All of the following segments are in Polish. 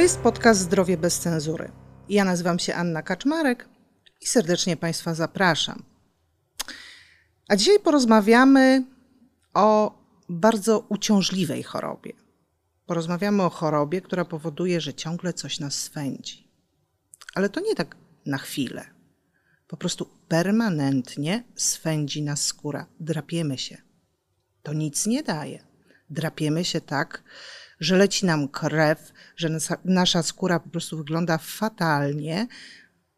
To jest podcast Zdrowie bez cenzury. Ja nazywam się Anna Kaczmarek i serdecznie Państwa zapraszam. A dzisiaj porozmawiamy o bardzo uciążliwej chorobie. Porozmawiamy o chorobie, która powoduje, że ciągle coś nas swędzi. Ale to nie tak na chwilę. Po prostu permanentnie swędzi nas skóra. Drapiemy się. To nic nie daje. Drapiemy się tak, że leci nam krew, że nasza skóra po prostu wygląda fatalnie,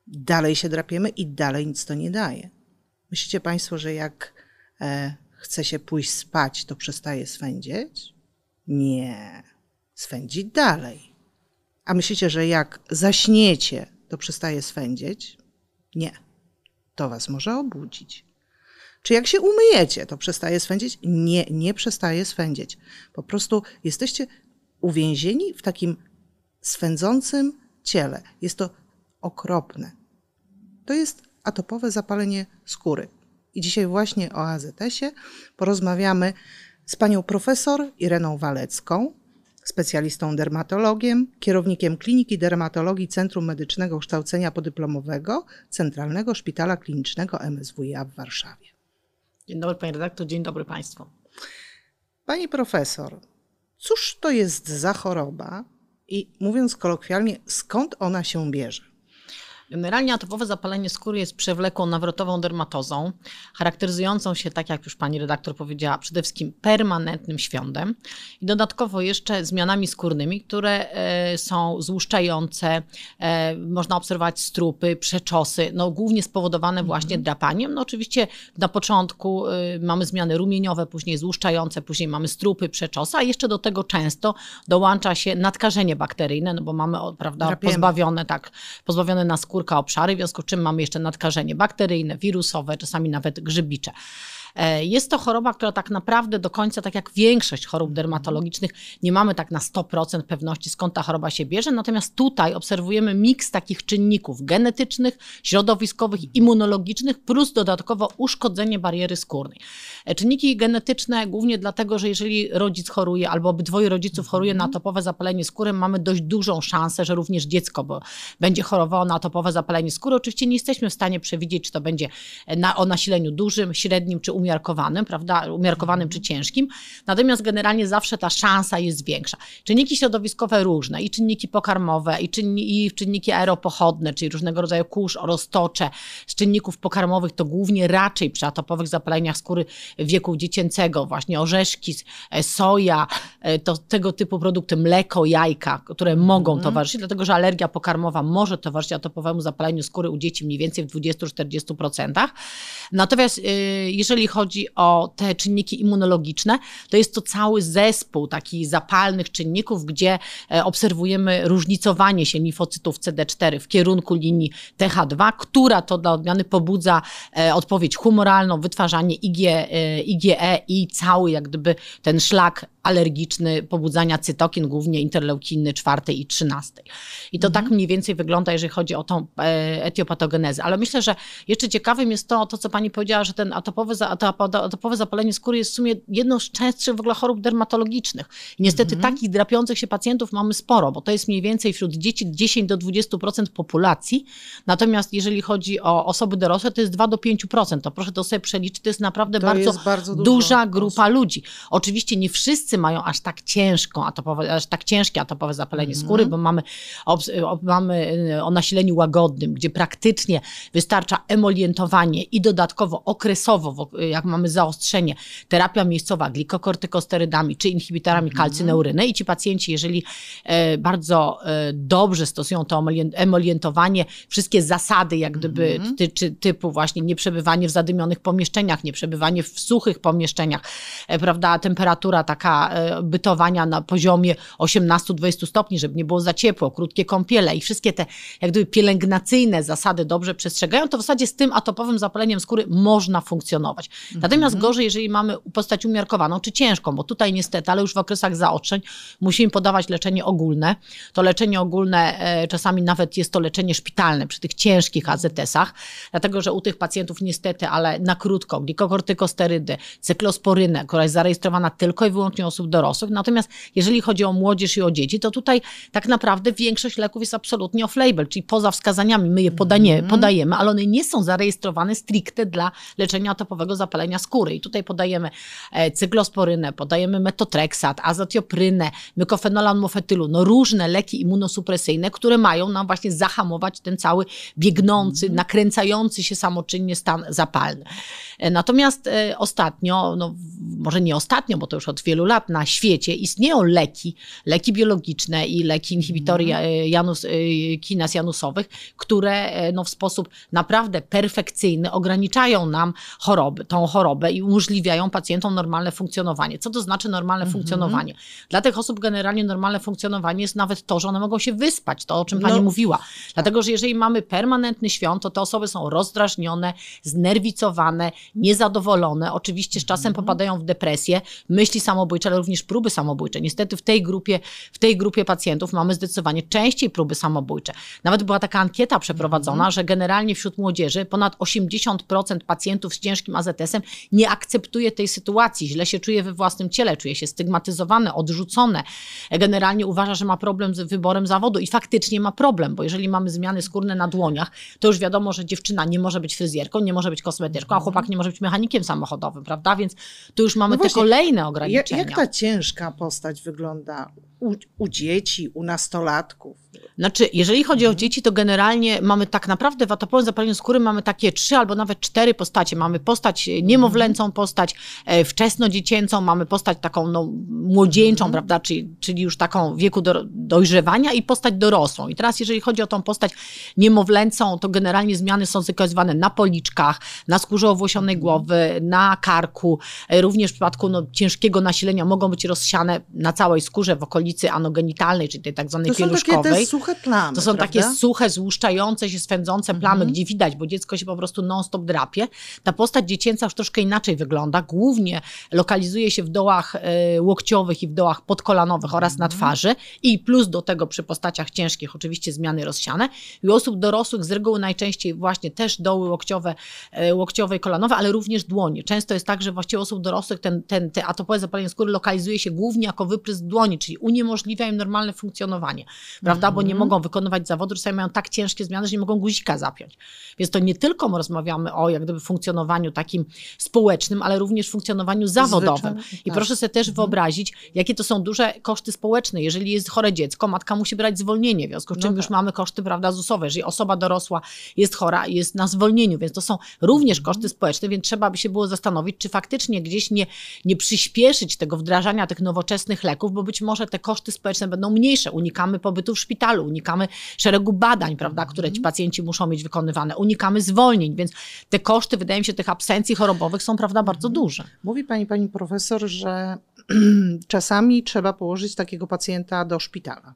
dalej się drapiemy i dalej nic to nie daje. Myślicie Państwo, że jak e, chce się pójść spać, to przestaje swędzić? Nie. Swędzi dalej. A myślicie, że jak zaśniecie, to przestaje swędzić? Nie. To Was może obudzić. Czy jak się umyjecie, to przestaje swędzić? Nie, nie przestaje swędzić. Po prostu jesteście uwięzieni w takim swędzącym ciele. Jest to okropne. To jest atopowe zapalenie skóry. I dzisiaj właśnie o AZS-ie porozmawiamy z panią profesor Ireną Walecką, specjalistą dermatologiem, kierownikiem Kliniki Dermatologii Centrum Medycznego Kształcenia Podyplomowego Centralnego Szpitala Klinicznego MSWiA w Warszawie. Dzień dobry panie redaktor, dzień dobry państwu. Pani profesor, Cóż to jest za choroba i mówiąc kolokwialnie, skąd ona się bierze? Generalnie atopowe zapalenie skóry jest przewlekłą nawrotową dermatozą, charakteryzującą się, tak jak już pani redaktor powiedziała, przede wszystkim permanentnym świądem i dodatkowo jeszcze zmianami skórnymi, które e, są złuszczające, e, można obserwować strupy, przeczosy, no głównie spowodowane mhm. właśnie drapaniem. No oczywiście na początku e, mamy zmiany rumieniowe, później złuszczające, później mamy strupy, przeczosy, a jeszcze do tego często dołącza się nadkażenie bakteryjne, no bo mamy, prawda, pozbawione, tak, pozbawione na skórę obszary, w związku z czym mamy jeszcze nadkażenie bakteryjne, wirusowe, czasami nawet grzybicze. E, jest to choroba, która tak naprawdę do końca, tak jak większość chorób dermatologicznych, nie mamy tak na 100% pewności, skąd ta choroba się bierze. Natomiast tutaj obserwujemy miks takich czynników genetycznych, środowiskowych, immunologicznych, plus dodatkowo uszkodzenie bariery skórnej. E, czynniki genetyczne głównie dlatego, że jeżeli rodzic choruje albo obydwoje rodziców choruje na topowe zapalenie skóry, mamy dość dużą szansę, że również dziecko bo będzie chorowało na topowe zapalenie skóry. Oczywiście nie jesteśmy w stanie przewidzieć, czy to będzie na, o nasileniu dużym, średnim czy umiarkowanym, prawda, umiarkowanym czy ciężkim. Natomiast generalnie zawsze ta szansa jest większa. Czynniki środowiskowe różne, i czynniki pokarmowe, i, czynni, i czynniki aeropochodne, czyli różnego rodzaju kurz, roztocze. Z czynników pokarmowych to głównie raczej przy atopowych zapaleniach skóry wieku dziecięcego, właśnie orzeszki, e, soja, e, to tego typu produkty, mleko, jajka, które mogą mm. towarzyszyć, dlatego że alergia pokarmowa może towarzyszyć atopowemu zapaleniu skóry u dzieci mniej więcej w 20-40%. Natomiast y, jeżeli chodzi o te czynniki immunologiczne, to jest to cały zespół takich zapalnych czynników, gdzie e, obserwujemy różnicowanie się limfocytów CD4 w kierunku linii TH2, która to dla odmiany pobudza e, odpowiedź humoralną, wytwarzanie IG, e, IgE i cały jak gdyby ten szlak alergiczny pobudzania cytokin, głównie interleukiny 4 i 13. I to mhm. tak mniej więcej wygląda, jeżeli chodzi o tą etiopatogenezę. Ale myślę, że jeszcze ciekawym jest to, to co pani powiedziała, że ten atopowy, atopowe zapalenie skóry jest w sumie jedną z częstszych w ogóle chorób dermatologicznych. I niestety mhm. takich drapiących się pacjentów mamy sporo, bo to jest mniej więcej wśród dzieci 10 do 20% populacji. Natomiast jeżeli chodzi o osoby dorosłe, to jest 2 do 5%. To proszę to sobie przeliczyć, to jest naprawdę to bardzo, jest bardzo duża grupa osób. ludzi. Oczywiście nie wszyscy mają aż tak ciężką, atopowe, aż tak ciężkie atopowe zapalenie mhm. skóry, bo mamy, mamy e, o nasileniu łagodnym, gdzie praktycznie wystarcza emolientowanie i dodatkowo okresowo, jak mamy zaostrzenie, terapia miejscowa glikokortykosterydami czy inhibitorami mhm. kalcyneuryny i ci pacjenci, jeżeli e, bardzo e, dobrze stosują to emolientowanie, wszystkie zasady jak gdyby mhm. ty, czy, typu właśnie nieprzebywanie w zadymionych pomieszczeniach, nieprzebywanie w suchych pomieszczeniach, e, prawda, temperatura taka bytowania na poziomie 18-20 stopni, żeby nie było za ciepło, krótkie kąpiele i wszystkie te jak gdyby pielęgnacyjne zasady dobrze przestrzegają, to w zasadzie z tym atopowym zapaleniem skóry można funkcjonować. Natomiast mhm. gorzej, jeżeli mamy postać umiarkowaną czy ciężką, bo tutaj niestety, ale już w okresach zaostrzeń musimy podawać leczenie ogólne. To leczenie ogólne e, czasami nawet jest to leczenie szpitalne przy tych ciężkich AZS-ach, dlatego że u tych pacjentów niestety, ale na krótko glikokortykosterydy, cyklosporynę, która jest zarejestrowana tylko i wyłącznie osób dorosłych. Natomiast jeżeli chodzi o młodzież i o dzieci, to tutaj tak naprawdę większość leków jest absolutnie off-label, czyli poza wskazaniami. My je podanie, Mhm. podajemy, ale one nie są zarejestrowane stricte dla leczenia atopowego zapalenia skóry. I tutaj podajemy e, cyklosporynę, podajemy metotreksat, azotioprynę, mykofenolan mofetylu, no różne leki immunosupresyjne, które mają nam właśnie zahamować ten cały biegnący, nakręcający się samoczynnie stan zapalny. E, Natomiast e, ostatnio, no może nie ostatnio, bo to już od wielu lat na świecie istnieją leki, leki biologiczne i leki inhibitory e, janus, kinas janusowych, które no, w sposób naprawdę perfekcyjny ograniczają nam choroby, tą chorobę i umożliwiają pacjentom normalne funkcjonowanie. Co to znaczy normalne funkcjonowanie? Dla tych osób generalnie normalne funkcjonowanie jest nawet to, że one mogą się wyspać, to o czym Pani No, mówiła. Dlatego, że jeżeli mamy permanentny świąt, to te osoby są rozdrażnione, znerwicowane, niezadowolone. Oczywiście z czasem popadają w depresję, myśli samobójcze, ale również próby samobójcze. Niestety w tej grupie, w tej grupie pacjentów mamy zdecydowanie częściej próby samobójcze. Nawet była taka ankieta przeprowadzona, że generalnie wśród młodzieży ponad 80% pacjentów z ciężkim Nie akceptuje tej sytuacji, źle się czuje we własnym ciele, czuje się stygmatyzowane, odrzucone. Generalnie uważa, że ma problem z wyborem zawodu i faktycznie ma problem, bo jeżeli mamy zmiany skórne na dłoniach, to już wiadomo, że dziewczyna nie może być fryzjerką, nie może być kosmetyczką, a chłopak nie może być mechanikiem samochodowym, prawda? Więc tu już mamy No te właśnie, kolejne Jak, ograniczenia. jak ta ciężka postać wygląda u, u dzieci, u nastolatków? Znaczy, jeżeli chodzi o dzieci, to generalnie mamy tak naprawdę w atopowym zapaleniu skóry mamy takie trzy albo nawet cztery postacie. Mamy postać e, niemowlęcą, postać e, wczesnodziecięcą, mamy postać taką no, młodzieńczą, prawda, czyli, czyli już taką wieku do, dojrzewania i postać dorosłą. I teraz jeżeli chodzi o tą postać niemowlęcą, to generalnie zmiany są zakazywane na policzkach, na skórze owłosionej głowy, na karku. E, Również w przypadku no, ciężkiego nasilenia mogą być rozsiane na całej skórze w okolicy anogenitalnej, czyli tej tak zwanej To są takie pieluszkowej. te suche plamy, To są prawda? Mhm. takie suche, złuszczające się, swędzące plamy, gdzie widać, bo dziecko się po prostu non-stop drapie. Ta postać dziecięca już troszkę inaczej wygląda. Głównie lokalizuje się w dołach e, łokciowych i w dołach podkolanowych oraz Mhm. na twarzy. I plus do tego przy postaciach ciężkich oczywiście zmiany rozsiane. I u osób dorosłych z reguły najczęściej właśnie też doły łokciowe, e, łokciowe i kolanowe, ale również dłonie. Często jest tak, że właściwie u osób dorosłych ten, ten, te atopowe zapalenie skóry lokalizuje się głównie jako wyprysk dłoni, czyli uniemożliwia im normalne funkcjonowanie, prawda? Bo nie mogą wykonywać zawodu, czasami mają tak ciężkie zmiany, że nie mogą guzika zapiąć. Więc to nie tylko my rozmawiamy o jak gdyby funkcjonowaniu takim społecznym, ale również funkcjonowaniu zawodowym. I tak. proszę sobie też wyobrazić, jakie to są duże koszty społeczne. Jeżeli jest chore dziecko, matka musi brać zwolnienie, w związku z czym No już tak. mamy koszty prawda, ZUS-owe. Jeżeli osoba dorosła jest chora, jest na zwolnieniu, więc to są również koszty społeczne, więc trzeba by się było zastanowić, czy faktycznie gdzieś nie, nie przyspieszyć tego wdrażania tych nowoczesnych leków, bo być może te koszty społeczne będą mniejsze. Unikamy pobytu w szpitalu, unikamy szeregu badań, prawda, które ci pacjenci muszą mieć wykonywane, unikamy zwolnień, więc te koszty, wydaje mi się, tych absencji chorobowych są, prawda, bardzo duże. Mówi pani, pani profesor, że czasami trzeba położyć takiego pacjenta do szpitala.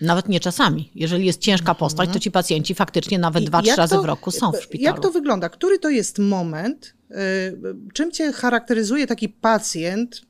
Nawet nie czasami. Jeżeli jest ciężka postać, to ci pacjenci faktycznie nawet I dwa, trzy razy to- w roku są w szpitalu. Jak to wygląda? Który to jest moment? y, Czym cię charakteryzuje taki pacjent,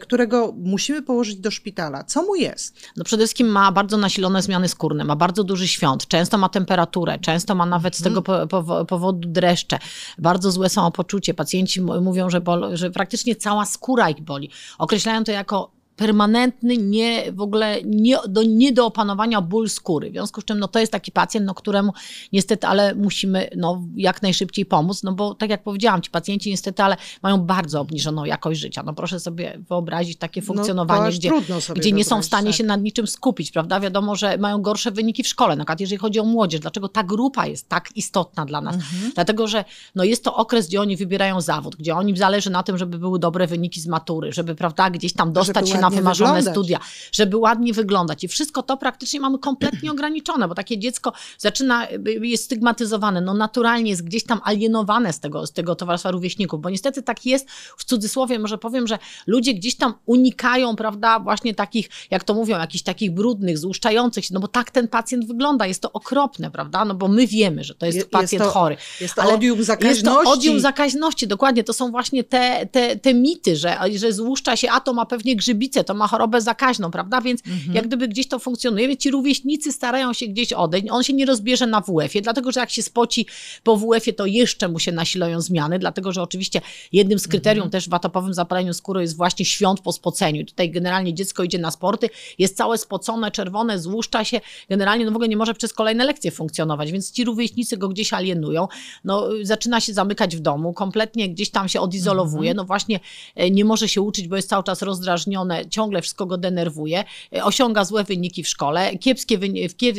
którego musimy położyć do szpitala? Co mu jest? No przede wszystkim ma bardzo nasilone zmiany skórne, ma bardzo duży świąt, często ma temperaturę, często ma nawet z tego po, po, powodu dreszcze, bardzo złe samopoczucie. Pacjenci mówią, że, bol, że praktycznie cała skóra ich boli. Określają to jako permanentny, nie, w ogóle nie do, nie do opanowania ból skóry. W związku z czym no, to jest taki pacjent, no, któremu niestety, ale musimy no, jak najszybciej pomóc, no bo tak jak powiedziałam, ci pacjenci niestety, ale mają bardzo obniżoną jakość życia. No proszę sobie wyobrazić takie No, funkcjonowanie, aż gdzie, gdzie nie są w stanie tak. się nad niczym skupić, prawda? Wiadomo, że mają gorsze wyniki w szkole, na przykład jeżeli chodzi o młodzież. Dlaczego ta grupa jest tak istotna dla nas? Mhm. Dlatego, że no jest to okres, gdzie oni wybierają zawód, gdzie oni zależy na tym, żeby były dobre wyniki z matury, żeby, prawda, gdzieś tam dostać się na wymarzone wyglądać. studia, żeby ładnie wyglądać. I wszystko to praktycznie mamy kompletnie ograniczone, bo takie dziecko zaczyna, jest stygmatyzowane, no naturalnie jest gdzieś tam alienowane z tego, z tego towarzystwa rówieśników, bo niestety tak jest, w cudzysłowie może powiem, że ludzie gdzieś tam unikają, prawda, właśnie takich, jak to mówią, jakichś takich brudnych, złuszczających się, no bo tak ten pacjent wygląda, jest to okropne, prawda, no bo my wiemy, że to jest Je- jest pacjent to- chory. Jest to Ale odium Jest zakaźności. to odium zakaźności, dokładnie. To są właśnie te, te, te mity, że, że złuszcza się a pewnie grzybica gruźlicę, to ma chorobę zakaźną, prawda? Więc jak gdyby gdzieś to funkcjonuje, więc ci rówieśnicy starają się gdzieś odejść. On się nie rozbierze na WF-ie, dlatego że jak się spoci po WF-ie, to jeszcze mu się nasilają zmiany, dlatego że oczywiście jednym z kryterium też w atopowym zapaleniu skóry jest właśnie świąt po spoceniu. I tutaj generalnie dziecko idzie na sporty, jest całe spocone, czerwone, złuszcza się, generalnie no w ogóle nie może przez kolejne lekcje funkcjonować, więc ci rówieśnicy go gdzieś alienują, no zaczyna się zamykać w domu, kompletnie gdzieś tam się odizolowuje, no właśnie e, nie może się uczyć, bo jest cały czas rozdrażnione, ciągle wszystko go denerwuje, e, osiąga złe wyniki w szkole, kiepskie,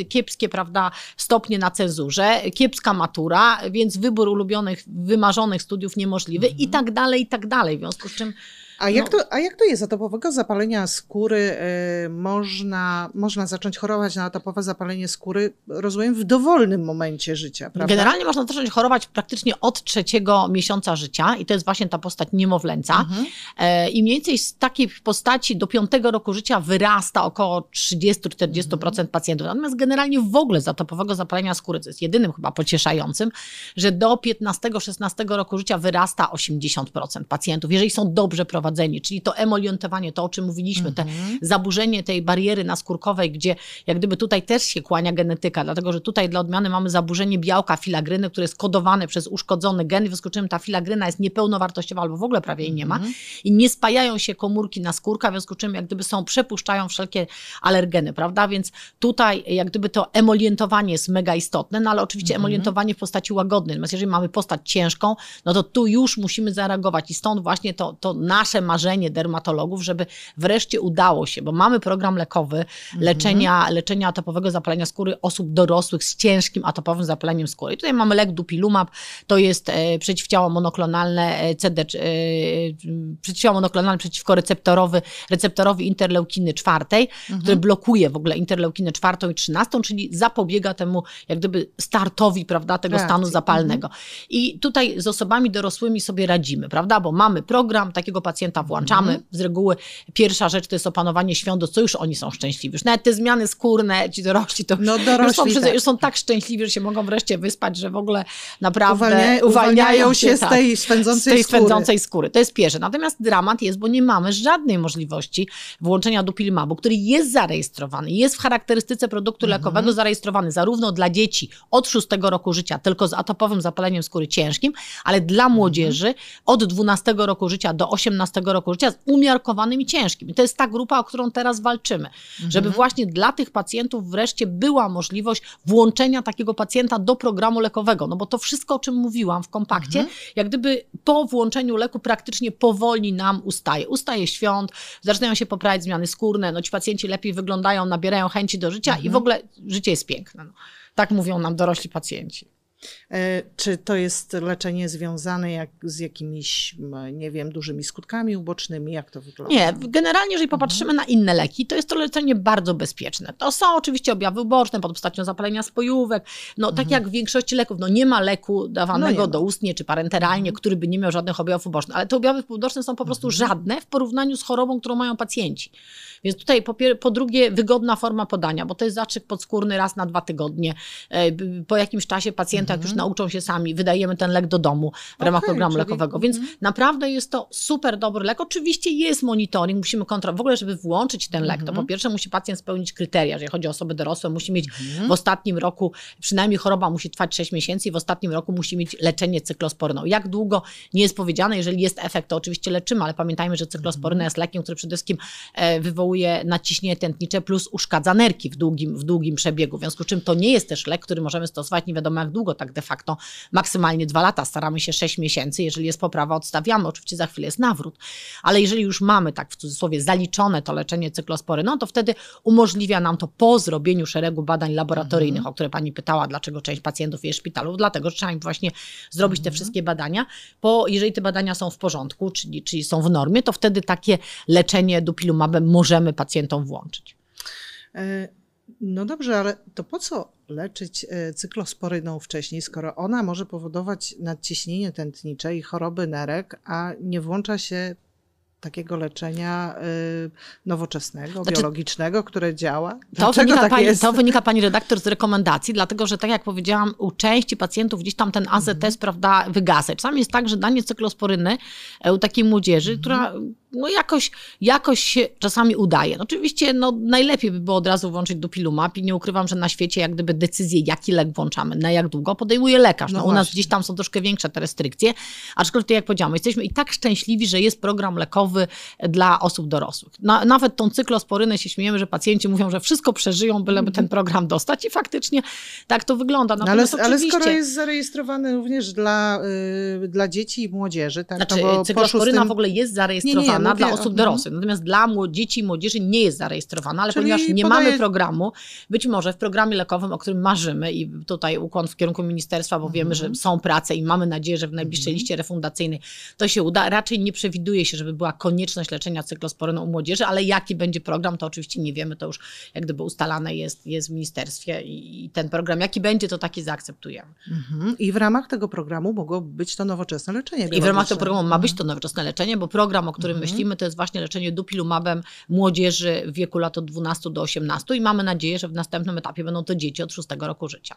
kiepskie prawda, stopnie na cezurze, kiepska matura, więc wybór ulubionych, wymarzonych studiów niemożliwy i tak dalej, i tak dalej, w związku z czym A jak, No. to, a jak to jest? Atopowego zapalenia skóry y, można, można zacząć chorować na atopowe zapalenie skóry, rozumiem, w dowolnym momencie życia, prawda? Generalnie można zacząć chorować praktycznie od trzeciego miesiąca życia i to jest właśnie ta postać niemowlęca. Mhm. E, I mniej więcej z takiej postaci do piątego roku życia wyrasta około 30-40% pacjentów. Natomiast generalnie w ogóle z atopowego zapalenia skóry, co jest jedynym chyba pocieszającym, że do 15-16 roku życia wyrasta 80% pacjentów, jeżeli są dobrze prowadzeni, czyli to emolientowanie, to o czym mówiliśmy, te zaburzenie tej bariery naskórkowej, gdzie jak gdyby tutaj też się kłania genetyka, dlatego że tutaj dla odmiany mamy zaburzenie białka filagryny, które jest kodowane przez uszkodzony gen, w związku z czym ta filagryna jest niepełnowartościowa albo w ogóle prawie jej nie ma i nie spajają się komórki naskórka, w związku z czym jak gdyby są, przepuszczają wszelkie alergeny, prawda? Więc tutaj jak gdyby to emolientowanie jest mega istotne, no ale oczywiście emolientowanie w postaci łagodnej, natomiast jeżeli mamy postać ciężką, no to tu już musimy zareagować i stąd właśnie to, to nasze marzenie dermatologów, żeby wreszcie udało się, bo mamy program lekowy leczenia, leczenia atopowego zapalenia skóry osób dorosłych z ciężkim atopowym zapaleniem skóry. I tutaj mamy lek Dupilumab, to jest e, przeciwciało monoklonalne e, CD, e, przeciwciało monoklonalne przeciwko receptorowy, receptorowi interleukiny czwartej, który blokuje w ogóle interleukinę czwartą i trzynastą, czyli zapobiega temu jak gdyby startowi, prawda, tego Reakcji. stanu zapalnego. I tutaj z osobami dorosłymi sobie radzimy, prawda, bo mamy program, takiego pacjenta włączamy. Z reguły pierwsza rzecz to jest opanowanie świąt, co już oni są szczęśliwi. Już nawet te zmiany skórne, ci dorośli, to No już, są, dorośli, tak. już są tak szczęśliwi, że się mogą wreszcie wyspać, że w ogóle naprawdę Uwalnia- uwalniają się z tak, tej swędzącej z tej skóry. swędzącej skóry. To jest pierwsze. Natomiast dramat jest, bo nie mamy żadnej możliwości włączenia dupilmabu, który jest zarejestrowany, jest w charakterystyce produktu Mhm. lekowego zarejestrowany zarówno dla dzieci od 6 roku życia, tylko z atopowym zapaleniem skóry ciężkim, ale dla Mhm. młodzieży od 12 roku życia do 18 roku życia z umiarkowanym i ciężkim. I to jest ta grupa, o którą teraz walczymy. Żeby Mhm. właśnie dla tych pacjentów wreszcie była możliwość włączenia takiego pacjenta do programu lekowego. No bo to wszystko, o czym mówiłam w kompakcie, Mhm. jak gdyby po włączeniu leku praktycznie powoli nam ustaje. Ustaje świąt, zaczynają się poprawiać zmiany skórne, no ci pacjenci lepiej wyglądają, nabierają chęci do życia Mhm. i w ogóle życie jest piękne. No. Tak mówią nam dorośli pacjenci. E, Czy to jest leczenie związane jak, z jakimiś, nie wiem, dużymi skutkami ubocznymi? Jak to wygląda? Nie, generalnie jeżeli popatrzymy na inne leki, to jest to leczenie bardzo bezpieczne. To są oczywiście objawy uboczne pod postacią zapalenia spojówek. No tak jak w większości leków, no nie ma leku No dawanego ma. doustnie czy parenteralnie, który by nie miał żadnych objawów ubocznych, ale te objawy uboczne są po prostu żadne w porównaniu z chorobą, którą mają pacjenci. Więc tutaj po, po drugie wygodna forma podania, bo to jest zastrzyk podskórny raz na dwa tygodnie. E, Po jakimś czasie pacjenta, jak już nauczą się sami, wydajemy ten lek do domu w ramach Okej, programu czyli- lekowego. Więc naprawdę jest to super dobry lek. Oczywiście jest monitoring, musimy kontrolować. W ogóle, żeby włączyć ten lek, to po pierwsze musi pacjent spełnić kryteria. Jeżeli chodzi o osoby dorosłe, musi mieć w ostatnim roku, przynajmniej choroba musi trwać 6 miesięcy i w ostatnim roku musi mieć leczenie cyklosporyną. Jak długo nie jest powiedziane, jeżeli jest efekt, to oczywiście leczymy, ale pamiętajmy, że cyklosporyna jest lekiem, który przede wszystkim e, wywołuje naciśnienie tętnicze plus uszkadza nerki w długim, w długim przebiegu. W związku z czym to nie jest też lek, który możemy stosować nie wiadomo jak długo, tak de facto maksymalnie dwa lata. Staramy się 6 miesięcy. Jeżeli jest poprawa, odstawiamy. Oczywiście za chwilę jest nawrót. Ale jeżeli już mamy, tak w cudzysłowie, zaliczone to leczenie cyklosporyną, to wtedy umożliwia nam to po zrobieniu szeregu badań laboratoryjnych, o które pani pytała, dlaczego część pacjentów jest w szpitalu, dlatego, że trzeba im właśnie zrobić te wszystkie badania. Po, jeżeli te badania są w porządku, czyli, czyli są w normie, to wtedy takie leczenie dupilumabem możemy pacjentom włączyć. E, No dobrze, ale to po co leczyć e, cyklosporyną wcześniej, skoro ona może powodować nadciśnienie tętnicze i choroby nerek, a nie włącza się takiego leczenia y, nowoczesnego, Znaczy- biologicznego, które działa? To wynika, tak pani, jest? to wynika pani redaktor z rekomendacji, dlatego że tak jak powiedziałam, u części pacjentów gdzieś tam ten AZS Mhm. prawda, wygasa. Czasami jest tak, że danie cyklosporyny e, u takiej młodzieży, Mhm. która no jakoś, jakoś się czasami udaje. No oczywiście no, najlepiej by było od razu włączyć dupilumab i nie ukrywam, że na świecie jak gdyby decyzję, jaki lek włączamy, na jak długo, podejmuje lekarz. No, No u nas gdzieś tam są troszkę większe te restrykcje, aczkolwiek tak jak powiedziałam, jesteśmy i tak szczęśliwi, że jest program lekowy dla osób dorosłych. Na, nawet tą cyklosporynę się śmiejemy, że pacjenci mówią, że wszystko przeżyją, byleby ten program dostać i faktycznie tak to wygląda. No ale, ale skoro jest zarejestrowany również dla, y, dla dzieci i młodzieży, tak? Znaczy, no z cyklosporyna tym... w ogóle jest zarejestrowana Nie, nie, mówię dla osób mhm. dorosłych, natomiast dla dzieci i młodzieży nie jest zarejestrowana, ale Czyli ponieważ nie podaje- mamy programu, być może w programie lekowym, o którym marzymy i tutaj ukłon w kierunku ministerstwa, bo wiemy, Mhm. że są prace i mamy nadzieję, że w najbliższej liście refundacyjnej to się uda. Raczej nie przewiduje się, żeby była konieczność leczenia cyklosporyną u młodzieży, ale jaki będzie program, to oczywiście nie wiemy, to już jak gdyby ustalane jest, jest w ministerstwie i, i ten program, jaki będzie, to taki zaakceptujemy. Mhm. I w ramach tego programu mogło być to nowoczesne leczenie I w ramach tego programu ma być to nowoczesne leczenie, bo program, o którym Mhm. Myślimy, to jest właśnie leczenie dupilumabem młodzieży w wieku lat od 12 do 18 i mamy nadzieję, że w następnym etapie będą to dzieci od 6 roku życia.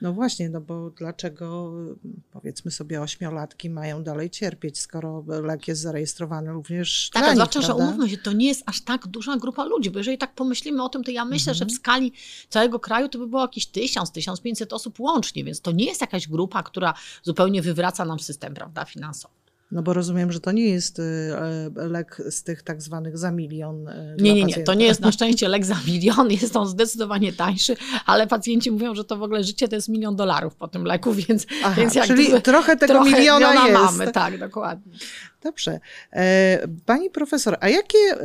No właśnie, no bo dlaczego powiedzmy sobie ośmiolatki mają dalej cierpieć, skoro lek jest zarejestrowany również Tak, dla nich, zwłaszcza, że umówmy się, to nie jest aż tak duża grupa ludzi, bo jeżeli tak pomyślimy o tym, to ja myślę, że w Mhm. skali całego kraju to by było jakieś 1000, 1500 osób łącznie, więc to nie jest jakaś grupa, która zupełnie wywraca nam system, prawda, finansowy. No bo rozumiem, że to nie jest y, e, lek z tych tak zwanych za milion. y, Nie, nie, nie. To nie jest na szczęście lek za milion, jest on zdecydowanie tańszy, ale pacjenci mówią, że to w ogóle życie to jest milion dolarów po tym leku, więc, Aha, więc jak czyli trochę tego trochę miliona jest. mamy, tak, dokładnie. Dobrze. E, Pani profesor, a jakie e,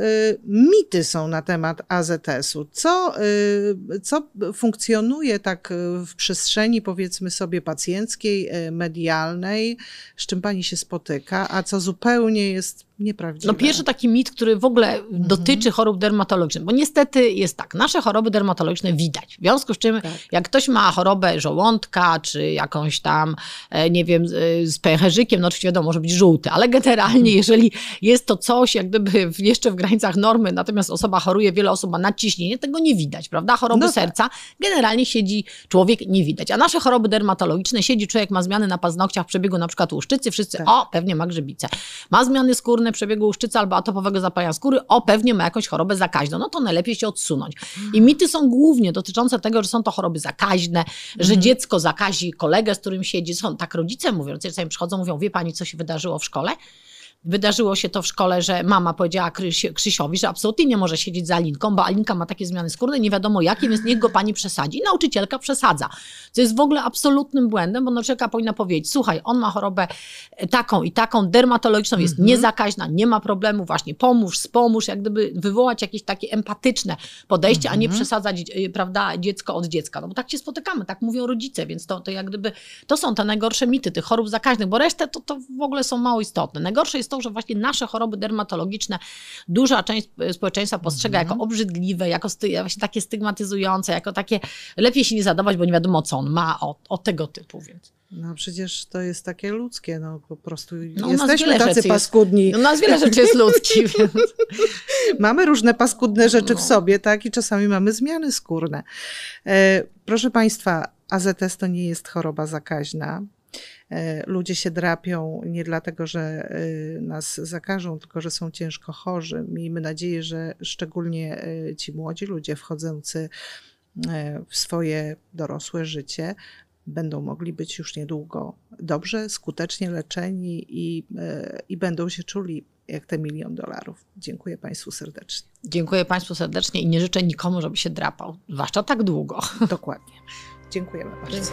mity są na temat AZS-u? Co, e, co funkcjonuje tak w przestrzeni, powiedzmy sobie, pacjenckiej, medialnej, z czym pani się spotyka, a co zupełnie jest nieprawdziwe? No pierwszy taki mit, który w ogóle Mhm. dotyczy chorób dermatologicznych, bo niestety jest tak, nasze choroby dermatologiczne widać. W związku z czym, Tak. jak ktoś ma chorobę żołądka, czy jakąś tam, e, nie wiem, z- z pęcherzykiem, no oczywiście wiadomo, może być żółty, ale generalnie, Mhm. jeżeli jest to coś, jak gdyby jeszcze w granicach normy, natomiast osoba choruje, wiele osób ma nadciśnienie, tego nie widać, prawda? Choroby No tak. serca, generalnie siedzi człowiek, nie widać. A nasze choroby dermatologiczne, siedzi człowiek, ma zmiany na paznokciach w przebiegu na przykład łuszczycy, wszyscy, Tak. o, pewnie ma grzybicę. Ma zmiany skórne przebiegu łuszczycy albo atopowego zapalenia skóry, o, pewnie ma jakąś chorobę zakaźną. No to najlepiej się odsunąć. I mity są głównie dotyczące tego, że są to choroby zakaźne, że dziecko zakazi kolegę, z którym siedzi. Są tak rodzice mówią, czasami przychodzą, mówią, wie pani, co się wydarzyło w szkole? Wydarzyło się to w szkole, że mama powiedziała Krysi- Krzysiowi, że absolutnie nie może siedzieć za Alinką, bo Alinka ma takie zmiany skórne, nie wiadomo jakie, więc niech go pani przesadzi. I nauczycielka przesadza. Co jest w ogóle absolutnym błędem, bo nauczycielka powinna powiedzieć, słuchaj, on ma chorobę taką i taką, dermatologiczną, jest niezakaźna, nie ma problemu, właśnie pomóż, spomóż, jak gdyby wywołać jakieś takie empatyczne podejście, a nie przesadzać, y, prawda, dziecko od dziecka. No bo tak się spotykamy, tak mówią rodzice, więc to, to jak gdyby, to są te najgorsze mity tych chorób zakaźnych, bo resztę to, to w ogóle są mało istotne. Najgorsze jest to, że właśnie nasze choroby dermatologiczne duża część społeczeństwa postrzega jako obrzydliwe, jako sty, właśnie takie stygmatyzujące, jako takie lepiej się nie zadawać, bo nie wiadomo co on ma, o, o tego typu, więc. No przecież to jest takie ludzkie, no po prostu No, jesteśmy tacy jest- paskudni. No, nas wiele rzeczy jest ludzkich, więc. Mamy różne paskudne rzeczy w No. sobie, tak? I czasami mamy zmiany skórne. E, proszę Państwa, AZS to nie jest choroba zakaźna. E, Ludzie się drapią nie dlatego, że e, nas zakażą, tylko że są ciężko chorzy. Miejmy nadzieję, że szczególnie e, ci młodzi ludzie wchodzący w swoje dorosłe życie będą mogli być już niedługo dobrze, skutecznie leczeni i, i będą się czuli jak te milion dolarów. Dziękuję Państwu serdecznie. Dziękuję Państwu serdecznie i nie życzę nikomu, żeby się drapał, zwłaszcza tak długo. Dokładnie. Dziękujemy bardzo.